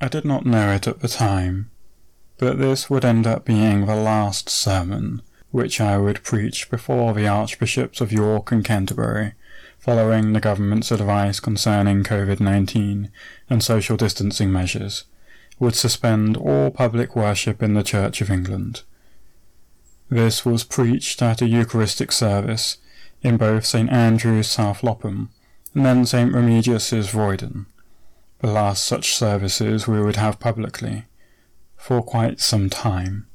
I did not know it at the time, but this would end up being the last sermon which I would preach before the Archbishops of York and Canterbury, following the government's advice concerning COVID 19 and social distancing measures, would suspend all public worship in the Church of England. This was preached at a Eucharistic service in both St Andrew's, South Lopham, and then St Remigius's, Roydon, last such services we would have publicly, for quite some time.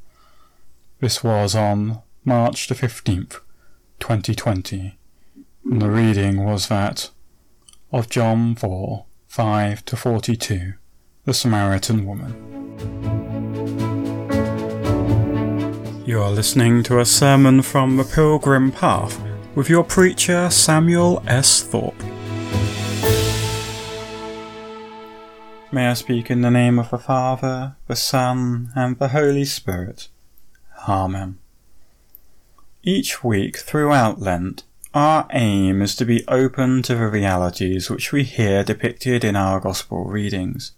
This was on March the 15th, 2020. And the reading was that of John 4 5 to 42, the Samaritan woman. You are listening to a sermon from the Pilgrim Path with your preacher Samuel S. Thorpe. May I speak in the name of the Father, the Son, and the Holy Spirit. Amen. Each week throughout Lent, our aim is to be open to the realities which we hear depicted in our Gospel readings,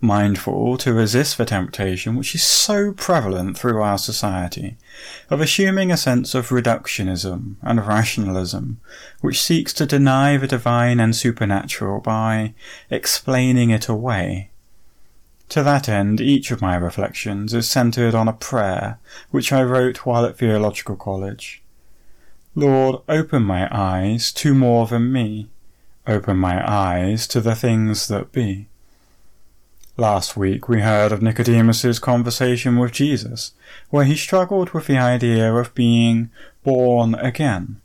mindful to resist the temptation which is so prevalent through our society of assuming a sense of reductionism and rationalism which seeks to deny the divine and supernatural by explaining it away to that end, each of my reflections is centered on a prayer which I wrote while at theological college. Lord, open my eyes to more than me. Open my eyes to the things that be. Last week we heard of Nicodemus's conversation with Jesus, where he struggled with the idea of being born again.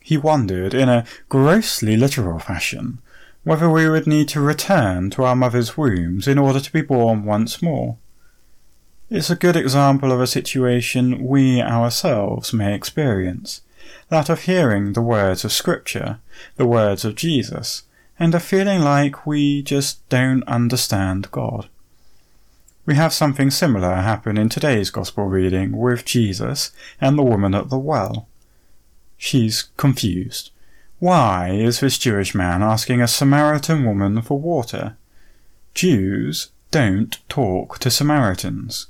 He wondered, in a grossly literal fashion, whether we would need to return to our mother's wombs in order to be born once more. It's a good example of a situation we ourselves may experience, that of hearing the words of Scripture, the words of Jesus, and a feeling like we just don't understand God. We have something similar happen in today's Gospel reading with Jesus and the woman at the well. She's confused. Why is this Jewish man asking a Samaritan woman for water? Jews don't talk to Samaritans.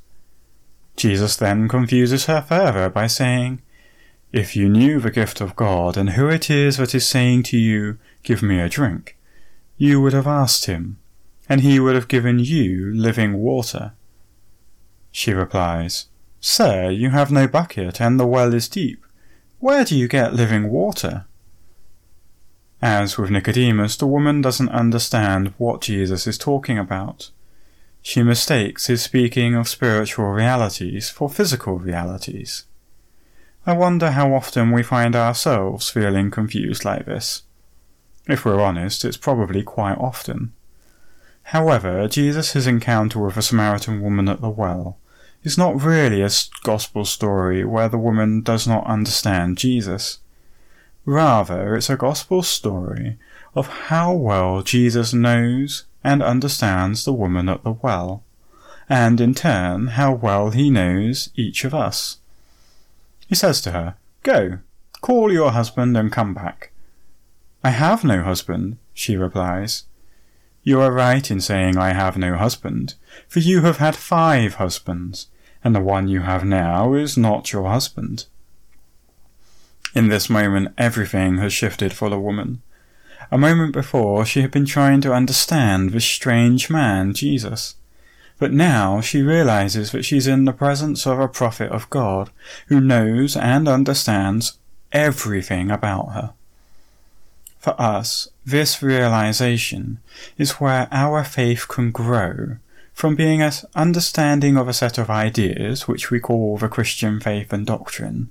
Jesus then confuses her further by saying, If you knew the gift of God and who it is that is saying to you, Give me a drink, you would have asked him, and he would have given you living water. She replies, Sir, you have no bucket, and the well is deep. Where do you get living water? As with Nicodemus, the woman doesn't understand what Jesus is talking about. She mistakes his speaking of spiritual realities for physical realities. I wonder how often we find ourselves feeling confused like this. If we're honest, it's probably quite often. However, Jesus' encounter with a Samaritan woman at the well is not really a gospel story where the woman does not understand Jesus. Rather, it's a gospel story of how well Jesus knows and understands the woman at the well, and in turn, how well he knows each of us. He says to her, Go, call your husband and come back. I have no husband, she replies. You are right in saying I have no husband, for you have had five husbands, and the one you have now is not your husband. In this moment, everything has shifted for the woman. A moment before, she had been trying to understand this strange man, Jesus. But now she realizes that she's in the presence of a prophet of God who knows and understands everything about her. For us, this realization is where our faith can grow from being an understanding of a set of ideas, which we call the Christian faith and doctrine,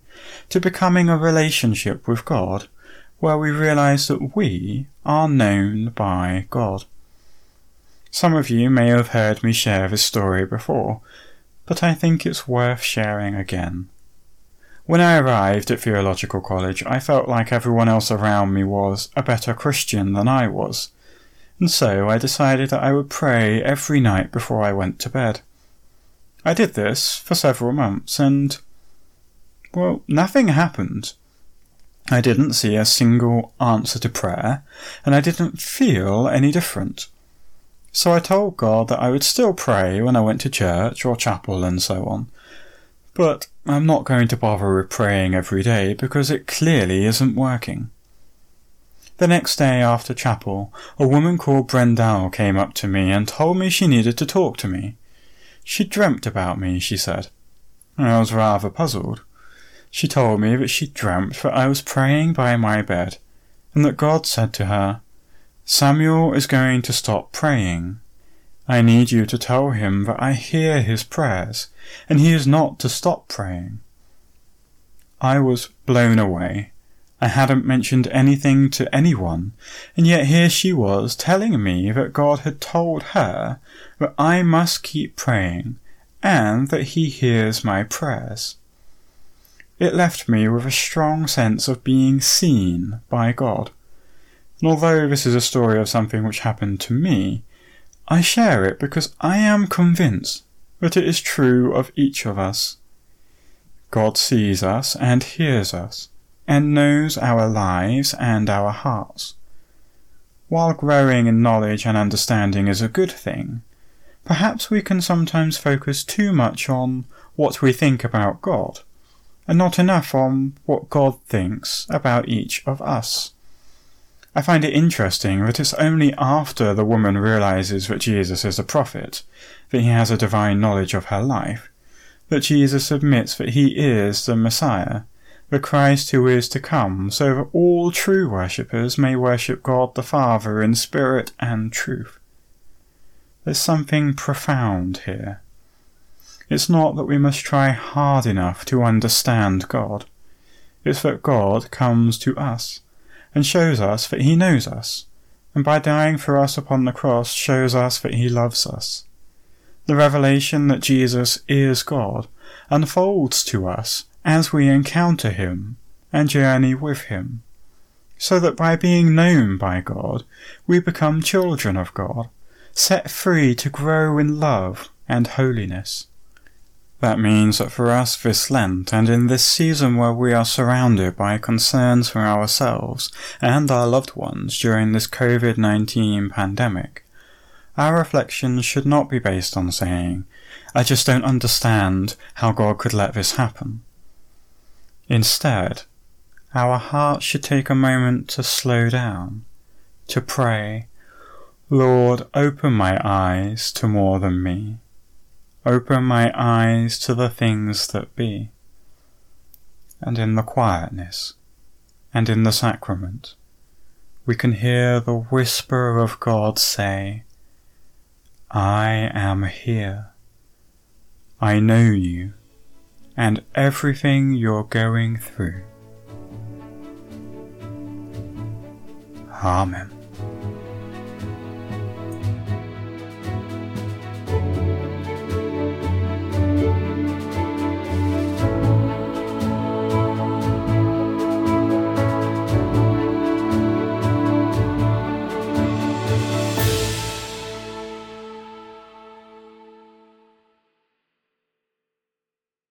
to becoming a relationship with God, where we realize that we are known by God. Some of you may have heard me share this story before, but I think it's worth sharing again. When I arrived at theological college, I felt like everyone else around me was a better Christian than I was and so I decided that I would pray every night before I went to bed. I did this for several months, and, well, nothing happened. I didn't see a single answer to prayer, and I didn't feel any different. So I told God that I would still pray when I went to church or chapel and so on. But I'm not going to bother with praying every day because it clearly isn't working. The next day after chapel, a woman called Brendel came up to me and told me she needed to talk to me. She dreamt about me, she said. I was rather puzzled. She told me that she dreamt that I was praying by my bed, and that God said to her, Samuel is going to stop praying. I need you to tell him that I hear his prayers, and he is not to stop praying. I was blown away. I hadn't mentioned anything to anyone, and yet here she was telling me that God had told her that I must keep praying and that He hears my prayers. It left me with a strong sense of being seen by God. And although this is a story of something which happened to me, I share it because I am convinced that it is true of each of us. God sees us and hears us and knows our lives and our hearts. While growing in knowledge and understanding is a good thing, perhaps we can sometimes focus too much on what we think about God, and not enough on what God thinks about each of us. I find it interesting that it's only after the woman realizes that Jesus is a prophet, that he has a divine knowledge of her life, that Jesus admits that he is the Messiah the Christ who is to come, so that all true worshippers may worship God the Father in spirit and truth. There's something profound here. It's not that we must try hard enough to understand God. It's that God comes to us and shows us that He knows us, and by dying for us upon the cross shows us that He loves us. The revelation that Jesus is God unfolds to us as we encounter Him and journey with Him, so that by being known by God, we become children of God, set free to grow in love and holiness. That means that for us this Lent and in this season where we are surrounded by concerns for ourselves and our loved ones during this COVID-19 pandemic, our reflections should not be based on saying, I just don't understand how God could let this happen. Instead, our hearts should take a moment to slow down, to pray, Lord, open my eyes to more than me. Open my eyes to the things that be. And in the quietness and in the sacrament, we can hear the whisper of God say, I am here. I know you and everything you're going through. Amen.